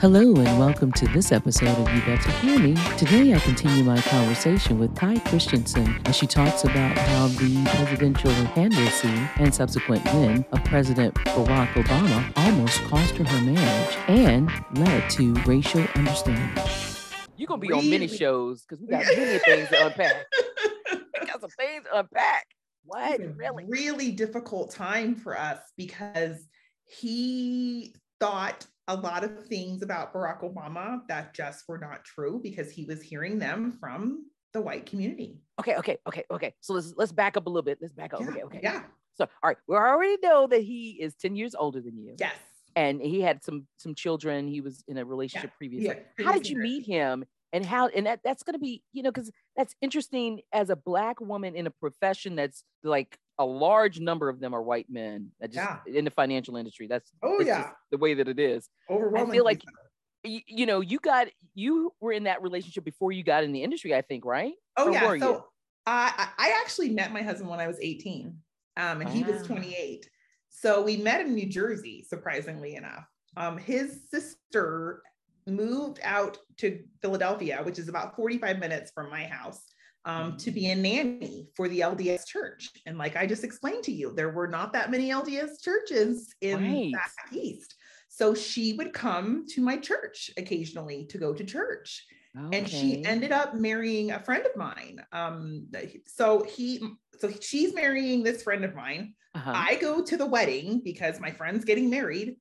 Hello and welcome to this episode of You Better Hear Me. Today I continue my conversation with Ty Christensen as she talks about how the presidential candidacy and subsequent win of President Barack Obama almost cost her her marriage and led to racial understanding. You're gonna be on many shows because we got many things to unpack. we got some things to unpack. What really? Really difficult time for us because he thought a lot of things about Barack Obama that just were not true because he was hearing them from the white community. Okay, okay, okay, okay. So let's let's back up a little bit. Let's back up. Yeah, Okay, okay. Yeah. So all right, we already know that he is 10 years older than you. Yes. And he had some some children. He was in a relationship previously. yeah, How did you meet him? And how and that that's gonna be, you know, because that's interesting as a black woman in a profession that's like a large number of them are white men that just Yeah. in the financial industry. That's Oh yeah. the way that it is. Overwhelmingly. like so. you, you know, you got you were in that relationship before you got in the industry, I think, right? Oh or yeah. you? So I I I actually met my husband when I was 18. Um, and he was 28. So we met in New Jersey, surprisingly enough. Um, his sister moved out to Philadelphia, which is about 45 minutes from my house, um, to be a nanny for the LDS church. And like I just explained to you, there were not that many LDS churches in Right. back east. So she would come to my church occasionally to go to church and she ended up marrying a friend of mine um so he so she's marrying this friend of mine Uh-huh. i go to the wedding because my friend's getting married to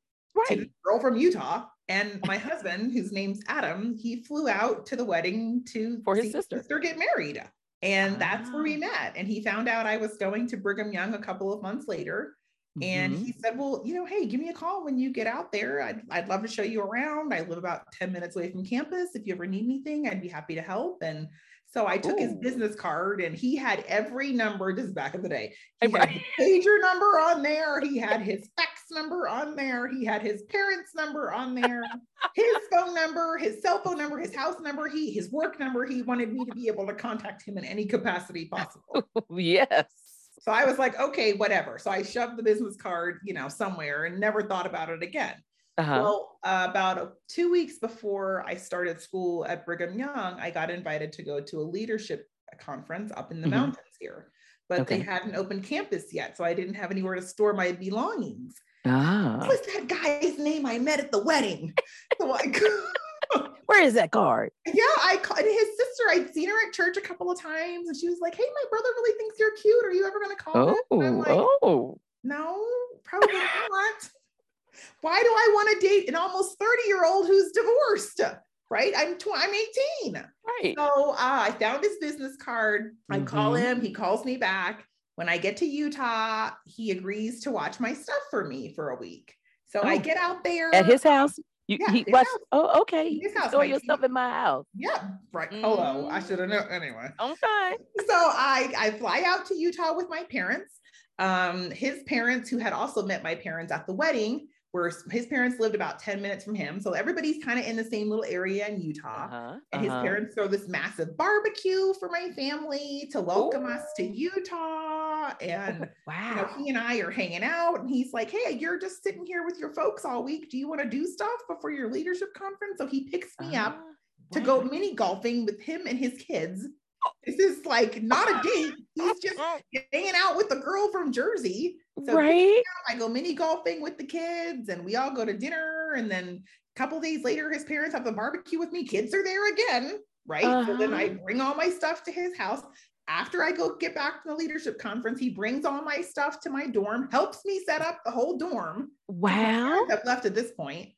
right. this girl from utah and my husband whose name's adam he flew out to the wedding to For his see sister. get married and that's where we Ah. met and he found out i was going to brigham young a couple of months later and Mhm. he said, Well, you know, hey, give me a call when you get out there. I'd, I'd love to show you around. I live about 10 minutes away from campus. If you ever need anything, I'd be happy to help. And so I took his business card and he had every number, this is back in the day. He had the pager number on there. He had his fax number on there. He had his parents' number on there, his phone number, his cell phone number, his house number, he his work number. He wanted me to be able to contact him in any capacity possible. yes. So I was like, okay, whatever. So I shoved the business card, you know, somewhere and never thought about it again. Uh-huh. Well, uh, about two weeks before I started school at Brigham Young, I got invited to go to a leadership conference up in the Mhm. mountains here, but they hadn't opened campus yet. So I didn't have anywhere to store my belongings. ah. What was that guy's name I met at the wedding? So I, Where is that card? yeah, I called his sister. I'd seen her at church a couple of times and she was like, hey, my brother really thinks you're cute. Are you ever going to call him? Oh, And I'm like, oh. No, probably not. Why do I want to date an almost 30 year old who's divorced? Right? I'm tw- I'm 18. Right. So uh, I found his business card. I call Mhm. him. He calls me back. When I get to Utah, he agrees to watch my stuff for me for a week. So I Oh. get out there At his house? You Yeah, he watched, house. oh, okay. You house, store my your stuff in my house. Yeah, right. Hello. I Mhm. should have known anyway. I'm Okay. so I I fly out to Utah with my parents. Um, his parents, who had also met my parents at the wedding, were his parents lived about 10 minutes from him. So everybody's kind of in the same little area in Utah. Uh-huh. And his uh-huh. parents throw this massive barbecue for my family to welcome us to Utah. And you Wow. know, he and I are hanging out, and he's like, Hey, you're just sitting here with your folks all week. Do you want to do stuff before your leadership conference? So he picks me up Ah, to go mini golfing with him and his kids. This is like not a date. He's just hanging out with a girl from Jersey. So right. I go mini golfing with the kids and we all go to dinner. And then a couple days later, his parents have the barbecue with me. Kids are there again. Right. So then I Uh-huh. bring all my stuff to his house. After I go get back from the leadership conference, he brings all my stuff to my dorm, helps me set up the whole dorm. Wow. have left at this point,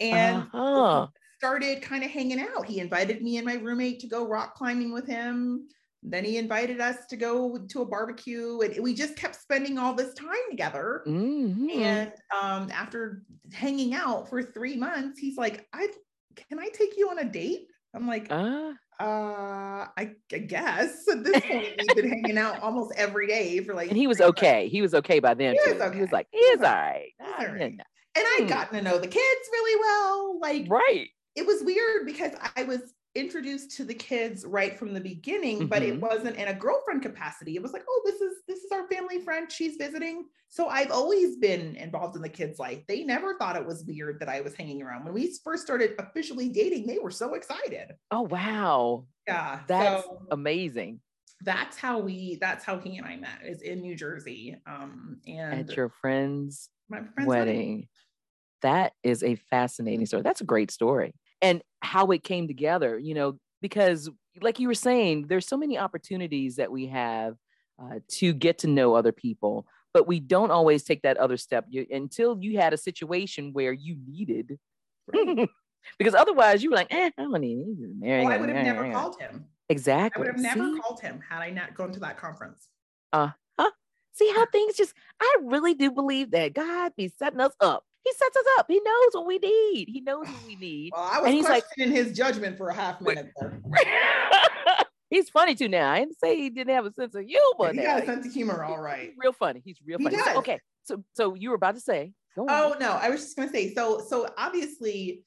And uh-huh. started kind of hanging out. He invited me and my roommate to go rock climbing with him. Then he invited us to go to a barbecue, and we just kept spending all this time together. Mhm. And um, after hanging out for three months, he's like, "I can I take you on a date?" I'm like, Uh, "Uh, I, I guess." At this point, we've been hanging out almost every day for like. and he was three months. okay. He was okay by then. He was He was like, He he's all right. Ah, all right. And I'd Hmm. gotten to know the kids really well. Like Right. it was weird because I was introduced to the kids right from the beginning, but it Mhm. wasn't in a girlfriend capacity. It was like, oh, this is this is our family friend. She's visiting. So I've always been involved in the kids' life. They never thought it was weird that I was hanging around. When we first started officially dating, they were so excited. Oh wow. Yeah. That's so amazing. that's how we that's how he and I met is in New Jersey. Um and At your friend's my friend's wedding. That is a fascinating story. That's a great story. And how it came together, you know, because like you were saying, there's so many opportunities that we have uh, to get to know other people, but we don't always take that other step you, until you had a situation where you needed. Right. because otherwise you were like, eh, I don't need to marry. Well, I would have never eh." called him. Exactly. I would have never See? called him had I not gone to that conference. uh, See how things just, I really do believe that God be setting us up. He sets us up. He knows what we need. He knows what we need. Well, I was And he's like- questioning his judgment for a half minute there. he's funny too now. I didn't say he didn't have a sense of humor. he now. got a sense of humor, all He's real funny. He's real He funny. So, does. okay. So so you were about to say, go on. Oh no, I was just gonna say. So so obviously,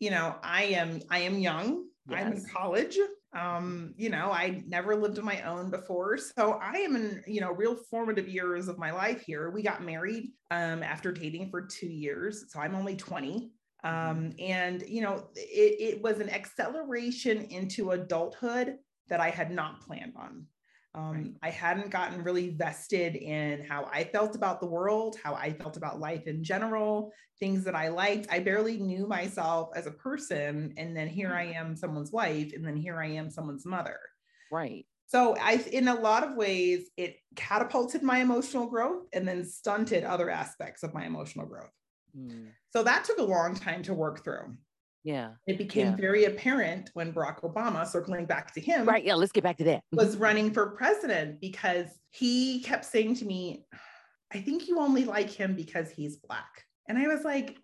you know, I am I am young. I'm in college. Um, you know, I never lived on my own before. So I am in, you know, real formative years of my life here. We got married um after dating for two years. So I'm only 20. Um, and you know, it, it was an acceleration into adulthood that I had not planned on. Um, Right. I hadn't gotten really vested in how I felt about the world, how I felt about life in general, things that I liked. I barely knew myself as a person. And then here I am, someone's wife, and then here I am, someone's mother. Right. So I, in a lot of ways, it catapulted my emotional growth and then stunted other aspects of my emotional growth. Mm, So that took a long time to work through. Yeah. It became Yeah. very apparent when Barack Obama, circling back to him, Right. Yeah. Let's get back to that. was running for president because he kept saying to me, I think you only like him because he's black. And I was like,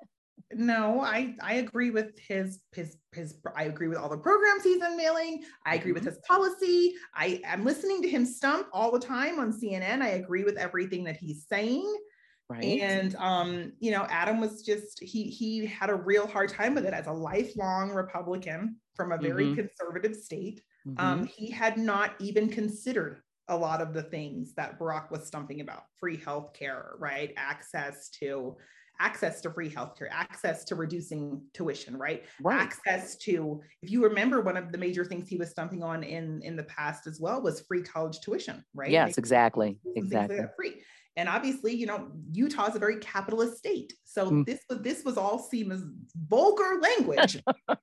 no, I I agree with his his his I agree with all the programs he's unveiling. I agree with mm-hmm. his policy. I am listening to him stump all the time on CNN. I agree with everything that he's saying. Right. And um, you know, Adam was just he he had a real hard time with it as a lifelong Republican from a very Mhm. conservative state. Mhm. Um, he had not even considered a lot of the things that Barack was stumping about: free healthcare, right? Access to access to free healthcare, access to reducing tuition, right? right. Access to, if you remember, one of the major things he was stumping on in in the past as well was free college tuition, right? Yes, exactly. schools and things Exactly. free. And obviously, you know, Utah is a very capitalist state, so Mm. this was this was all seen as vulgar language.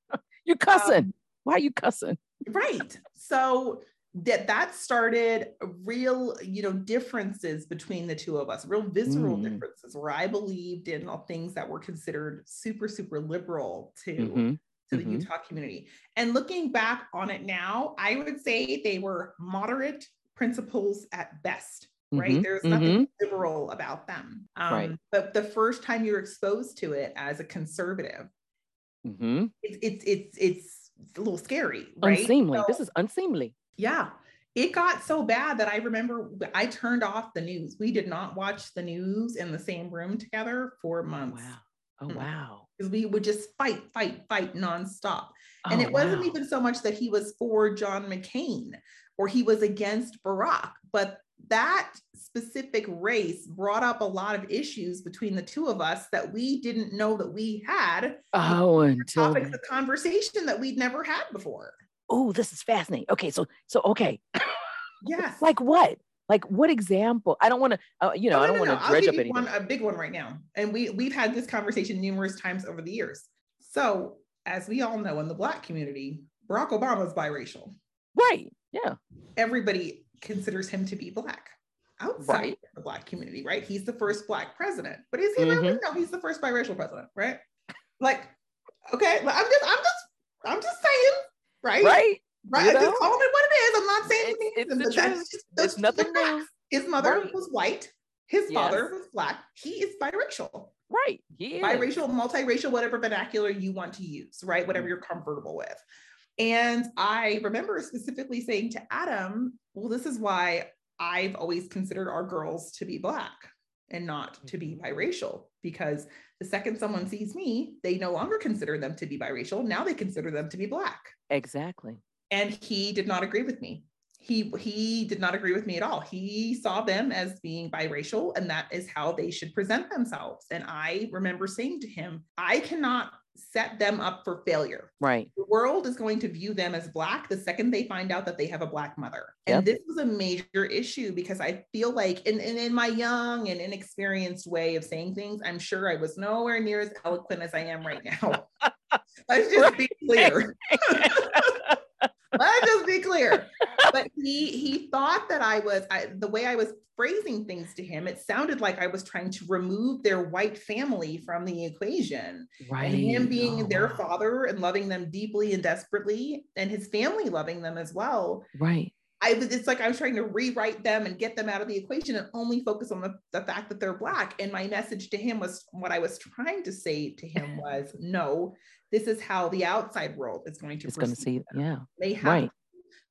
You cussing. Um, Why are you cussing? right so that that started real you know differences between the two of us real visceral Mm. differences where i believed in all things that were considered super super liberal to Mhm. to the mhm. utah community and looking back on it now i would say they were moderate principles at best right Mhm, there's nothing mhm. liberal about them um, Right. but the first time you're exposed to it as a conservative Mhm. it's it's it's it's, a little scary right Unseemly. This is unseemly. yeah. It got so bad that I remember I turned off the news. We did not watch the news in the same room together for Oh, months wow. Oh wow. because we would just fight, fight, fight nonstop. and Oh, it wasn't wow. even so much that he was for John McCain or he was against Barack, but that specific race brought up a lot of issues between the two of us that we didn't know that we had Oh, until topics of conversation that we'd never had before. oh, this is fascinating. Okay, so so okay, Yes. like what? Like what example? I don't want to, uh, you know, Oh, I don't no, want no. to dredge up anything. one, a big one right now. And we we've had this conversation numerous times over the years. So, as we all know in the Black community, Barack Obama is biracial. Right. Yeah. Everybody considers him to be Black outside Right. the Black community, right? He's the first Black president. But is he really? Mhm. No, he's the first biracial president, right? Like, okay, I'm just, I'm just, I'm just saying, right? Right. Right. You know? just calling it what it is. I'm not saying It's- anything, it's that's truth. just- It's nothing new. His mother Right. was white. His Yes. father was black. He is biracial. Right. Yeah. Biracial, multiracial, whatever vernacular you want to use, right? Mm-hmm. Whatever you're comfortable with. And I remember specifically saying to Adam, well, this is why I've always considered our girls to be black and not to be Mhm. biracial, because The second someone sees me, they no longer consider them to be biracial. Now they consider them to be Black. Exactly. And he did not agree with me. He, he did not agree with me at all. He saw them as being biracial, and that is how they should present themselves. And I remember saying to him, I cannot set them up for failure. Right. The world is going to view them as Black the second they find out that they have a Black mother. And this was a major issue because I feel like, in, in, in my young and inexperienced way of saying things, I'm sure I was nowhere near as eloquent as I am right now. Let's just be clear. Let's just be clear. But he he thought that I was I, the way I was phrasing things to him. It sounded like I was trying to remove their white family from the equation, Right. and him being Oh, their wow. father and loving them deeply and desperately, and his family loving them as well. Right. I was it's like I was trying to rewrite them and get them out of the equation and only focus on the, the fact that they're black. And my message to him was what I was trying to say to him was no, this is how the outside world is going to It's going to see. them. Yeah. They have Right.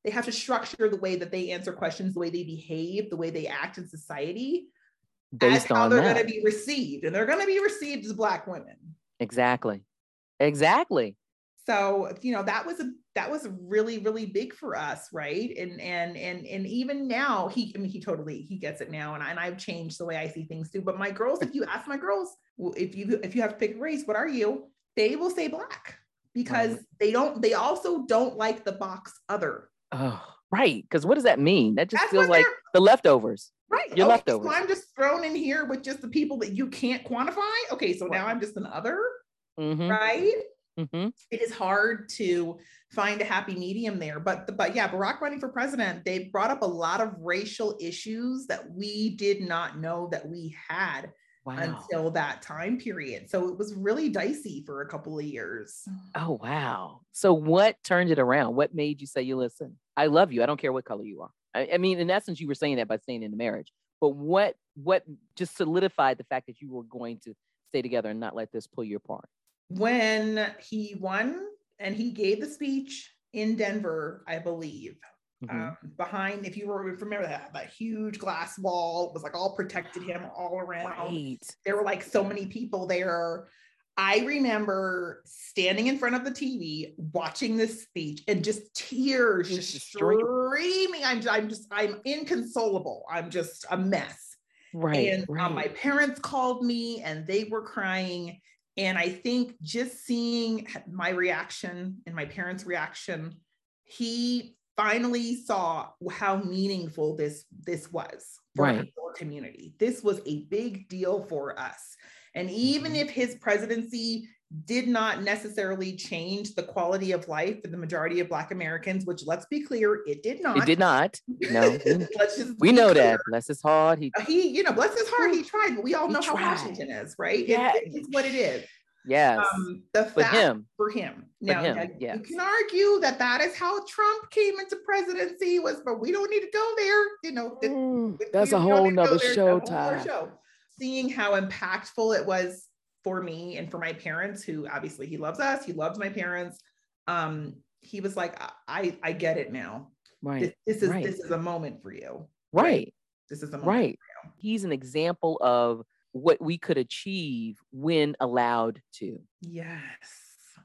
They have to structure the way that they answer questions, the way they behave, the way they act in society, as Based how they're going to be received, and they're going to be received as black women. Exactly. Exactly. So you know that was a that was really really big for us, right? And and and and even now he I mean he totally he gets it now, and I, and I've changed the way I see things too. But my girls, if you ask my girls, if you if you have to pick a race, what are you? They will say black because Right. they don't they also don't like the box other. Oh, right. Because what does that mean? That just That's feels like the leftovers. Right. Your okay, leftovers. So I'm just thrown in here with just the people that you can't quantify. Okay, so now I'm just an other, Mm-hmm. right? Mm-hmm. It is hard to find a happy medium there. But but yeah, Barack running for president, they brought up a lot of racial issues that we did not know that we had Wow. until that time period. So it was really dicey for a couple of years. Oh, wow. So what turned it around? What made you say, you listen, I love you. I don't care what color you are. I, I mean, in essence, you were saying that by staying in the marriage. But what what just solidified the fact that you were going to stay together and not let this pull you apart? When he won and he gave the speech in Denver, I believe. Mhm. um, behind, if you were remember that that huge glass wall was like all protected him all around. right. There were like so many people there. I remember standing in front of the TV watching this speech and just tears Just just streaming. I'm, I'm just, I'm inconsolable. I'm just a mess. Right. and right. um, my parents called me and they were crying. And I think just seeing my reaction and my parents' reaction, he finally saw how meaningful this this was for Right. our community. This was a big deal for us. And even Mhm. if his presidency did not necessarily change the quality of life for the majority of Black Americans, which let's be clear, it did not. it did not. No. we- let's just we know clear that. Bless his heart. He he, you know, bless his heart, he tried, but we all He know how. Washington is, right? It- Yeah. it's what it is. Yes. Um, the for him. for him. Now, him, now, you can argue that that is how Trump came into presidency was, but we don't need to go there. You know, it- Mm, that's a whole need to nother there. It's a show time. show. Seeing how impactful it was for me and for my parents, who obviously he loves us, he loves my parents. Um, he was like, I, I, I get it now. Right. This, this is right. this is a moment for you. right. This is a moment. Right. He's an example of what we could achieve when allowed to. Yes.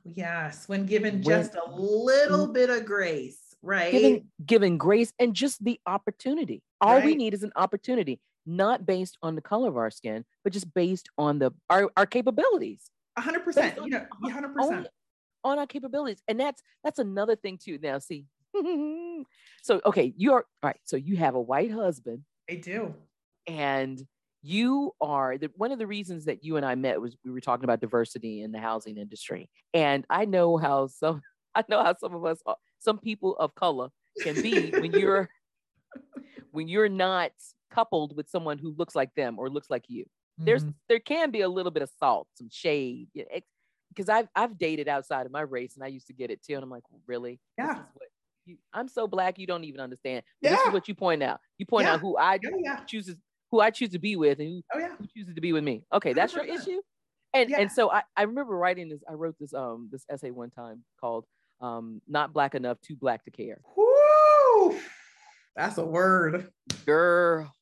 Yes. When given When- just a little mm. bit of grace, right? Given given grace and just the opportunity. All we need is an opportunity, not based on the color of our skin, but just based on the our, our capabilities. A hundred percent. Based You on- know, a hundred only percent. on our capabilities. And that's that's another thing too. Now see. so okay, you're all right. So you have a white husband I do. and you are the one of the reasons that you and I met was we were talking about diversity in the housing industry. And I know how some I know how some of us some people of color can be when you're when you're not coupled with someone who looks like them or looks like you. There's Mhm. there can be a little bit of salt, some shade. Because I've I've dated outside of my race and I used to get it too. And I'm like, really? Yeah. you, I'm so black you don't even understand. But This is what you point out. You point Yeah. out who I Oh yeah. chooses who I choose to be with and who Oh yeah. who chooses to be with me. Okay, that's your 100%. issue. And Yeah. and so I, I remember writing this, I wrote this um this essay one time called um Not Black Enough, Too Black to Care. Woo! That's a word. Girl,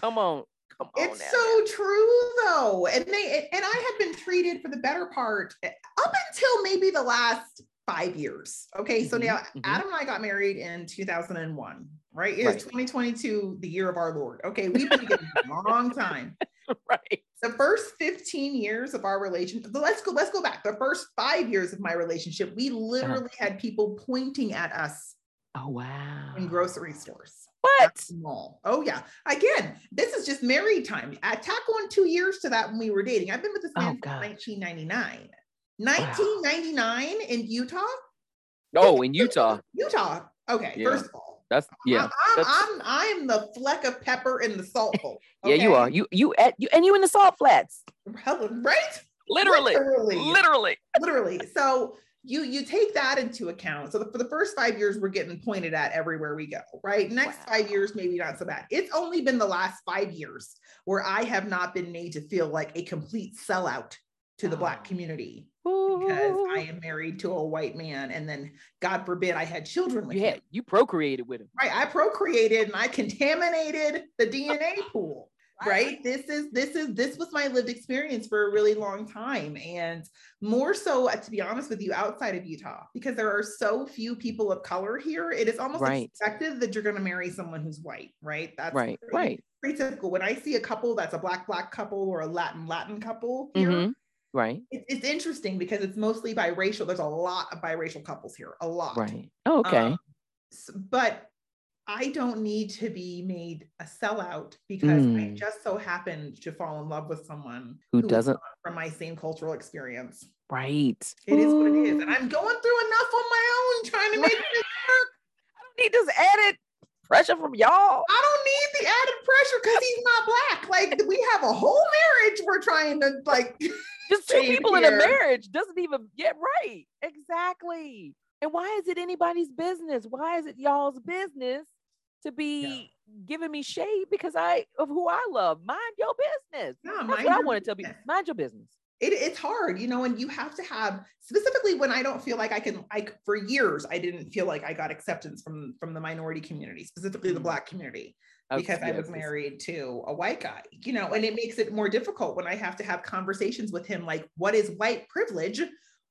come on, Come on. It's now, so true though. And they and I had been treated for the better part eh, up until maybe the last five years. Okay. So mm-hmm. now mm-hmm. Adam and I got married in 2001, right? It's right. 2022, the year of our Lord. Okay. We've been together a long time. right. The first 15 years of our relationship, let's go, let's go back. The first five years of my relationship, we uh-huh. literally uh-huh. had people pointing at us. Oh wow. In grocery stores. What? Small. Oh yeah. Again, this is just married time. I tack on two years to that when we were dating. I've been with this man oh, since 1999. 1999 wow. in Utah. Oh, in Utah. Utah. Okay. Yeah. First of all, that's yeah. I'm, that's, I'm, I'm the fleck of pepper in the salt bowl. Okay? yeah, you are. You you at you and you in the salt flats. Right? Literally. Literally. Literally. Literally. So you you take that into account. So the, for the first five years, we're getting pointed at everywhere we go. Right. Next wow. five years, maybe not so bad. It's only been the last five years where I have not been made to feel like a complete sellout to the black community because I am married to a white man, and then God forbid I had children with yeah, him. You procreated with him, right? I procreated and I contaminated the DNA pool. Right. This is this is this was my lived experience for a really long time, and more so, uh, to be honest with you, outside of Utah, because there are so few people of color here. It is almost right. expected that you're going to marry someone who's white. Right. That's right. Pretty, right. Pretty typical. When I see a couple that's a black black couple or a Latin Latin couple here. Mm-hmm Right. It, it's interesting because it's mostly biracial. There's a lot of biracial couples here, a lot. Right. Oh, okay. Um, so, but I don't need to be made a sellout because mm. I just so happened to fall in love with someone who, who doesn't from my same cultural experience. Right. It Ooh. is what it is. And I'm going through enough on my own trying to make this work. I don't need this added pressure from y'all. I don't need the added pressure because he's not black. Like we have a whole marriage we're trying to like just two people here. in a marriage doesn't even get right. Exactly. And why is it anybody's business? Why is it y'all's business to be yeah. giving me shade because I of who I love? Mind your business. That's what I want to tell people. Mind your business. It, it's hard, you know, and you have to have specifically when I don't feel like I can like for years I didn't feel like I got acceptance from from the minority community, specifically the mm. black community because I was married to a white guy, you know, and it makes it more difficult when I have to have conversations with him like, what is white privilege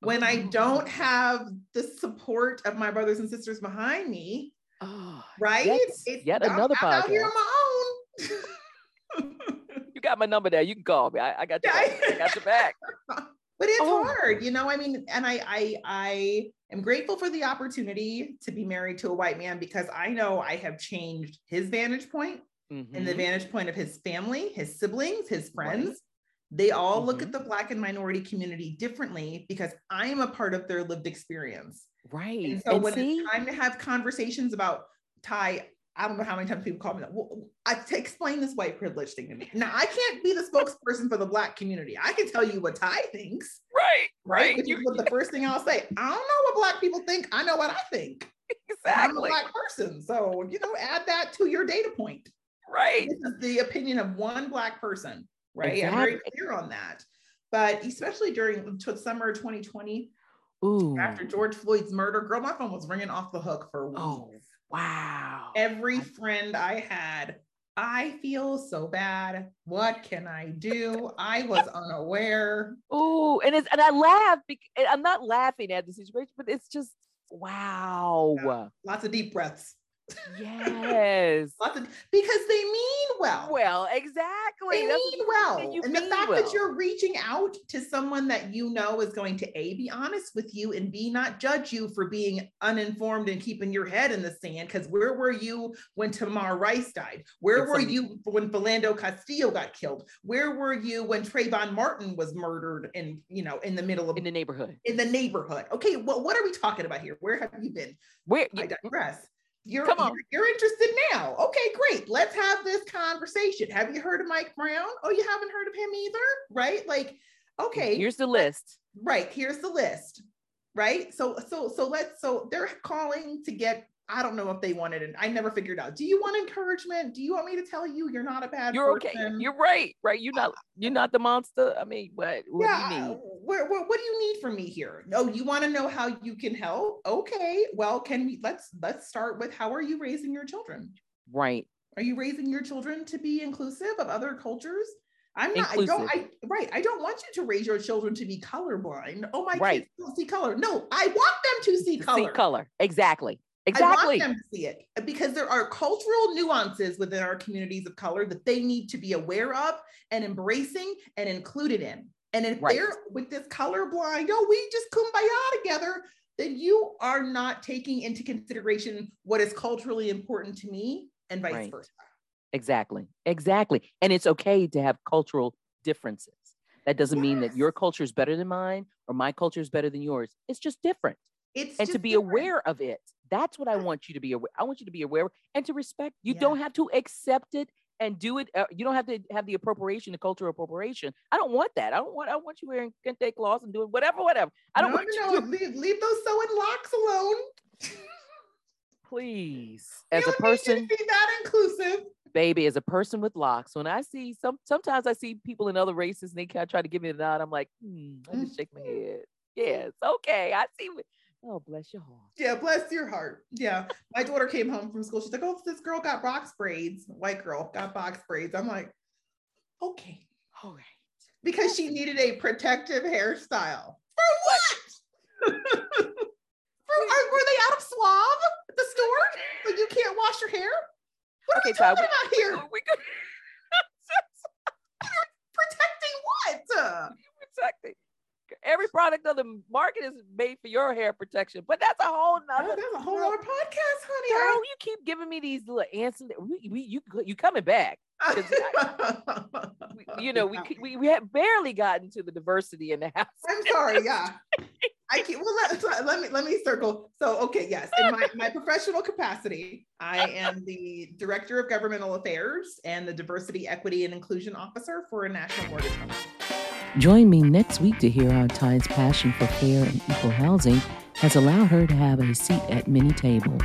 when I oh. don't oh. have the support of my brothers and sisters behind me? Oh, right? It's yet another I'm, podcast. I'm out here on my own. you got my number there. You can call me. I, I got your back. I got your back. but it's oh. hard, you know. I mean, and I, I, I am grateful for the opportunity to be married to a white man because I know I have changed his vantage point mm-hmm. and the mm-hmm. vantage point of his family, his siblings, his friends. Right. They all mm-hmm. look at mm-hmm. the Black and minority community differently because I am a part of their lived experience. Right. And so and when see? it's time to have conversations about Ty, I don't know how many times people call me that. Well, I explain this white privilege thing to me. Now I can't be the spokesperson for the black community. I can tell you what Ty thinks. Right. Right. Which is what the first thing I'll say. I don't know what black people think. I know what I think. Exactly. I'm a black person. So, you know, add that to your data point. Right. This is the opinion of one black person. Right. Exactly. I'm very clear on that. But especially during summer 2020, Ooh. after George Floyd's murder, girl, my phone was ringing off the hook for weeks. Oh Wow. Every friend I had, I feel so bad. What can I do? I was unaware. Oh, and it's and I laugh because I'm not laughing at the situation, but it's just wow. Yeah. Lots of deep breaths. Yes. Because they mean well. Well, exactly. They That's mean well. And the fact well. that you're reaching out to someone that you know is going to A, be honest with you, and B, not judge you for being uninformed and keeping your head in the sand. Because where were you when Tamir Rice died? Where it's were you when Philando Castillo got killed? Where were you when Trayvon Martin was murdered in, you know, in the middle of in the neighborhood? In the neighborhood. Okay, well, what are we talking about here? Where have you been? Where I digress. You're, Come on. You're, you're, interested now. Okay, great. Let's have this conversation. Have you heard of Mike Brown? Oh, you haven't heard of him either? Right? Like, okay. Here's the list. Right. Here's the list. Right. So, so, so let's, so they're calling to get I don't know if they wanted it. I never figured out. Do you want encouragement? Do you want me to tell you you're not a bad person? You're person? okay. You're right. Right. You're not you're not the monster. I mean, what what yeah, do you need? What, what, what do you need from me here? No, you want to know how you can help? Okay. Well, can we let's let's start with how are you raising your children? Right. Are you raising your children to be inclusive of other cultures? I'm not, inclusive. I don't, I, right. I don't want you to raise your children to be colorblind. Oh, my right. kids don't see color. No, I want them to see color. See color. Exactly. Exactly. I want them to see it uh, because there are cultural nuances within our communities of color that they need to be aware of and embracing and included in. And if right. they're with this colorblind, oh, we just kumbaya together, then you are not taking into consideration what is culturally important to me and vice right. versa. Exactly. Exactly. And it's okay to have cultural differences. That doesn't yes. mean that your culture is better than mine or my culture is better than yours. It's just different. It's and to be different. aware of it. That's what I want you to be aware. I want you to be aware and to respect. You yeah. don't have to accept it and do it. Uh, you don't have to have the appropriation, the cultural appropriation. I don't want that. I don't want. I want you wearing kente cloths and doing whatever, whatever. I don't no, want no, you to leave, leave those sewing locks alone. Please, as a person, be that inclusive baby, as a person with locks, when I see some, sometimes I see people in other races and they kind of try to give me the nod. I'm like, hmm, I just shake my head. Yes, okay, I see. Oh, bless your heart. Yeah, bless your heart. Yeah, my daughter came home from school. She's like, oh, this girl got box braids. White girl got box braids. I'm like, okay, all right, because she needed a protective hairstyle. For what? For, are, were they out of Suave at the store? Like you can't wash your hair? What okay, are we talking about here? We could protecting what? Protecting. Every product on the market is made for your hair protection, but that's a whole nother. Oh, that's a whole other podcast, honey. Girl, you keep giving me these little answers. We, we, you, you coming back? I, we, you know, we, we we have barely gotten to the diversity in the house. I'm sorry. Yeah. I keep well let, let me let me circle. So okay, yes, in my, my professional capacity, I am the director of governmental affairs and the diversity, equity, and inclusion officer for a national mortgage company. Join me next week to hear how Ty's passion for fair and equal housing has allowed her to have a seat at many tables.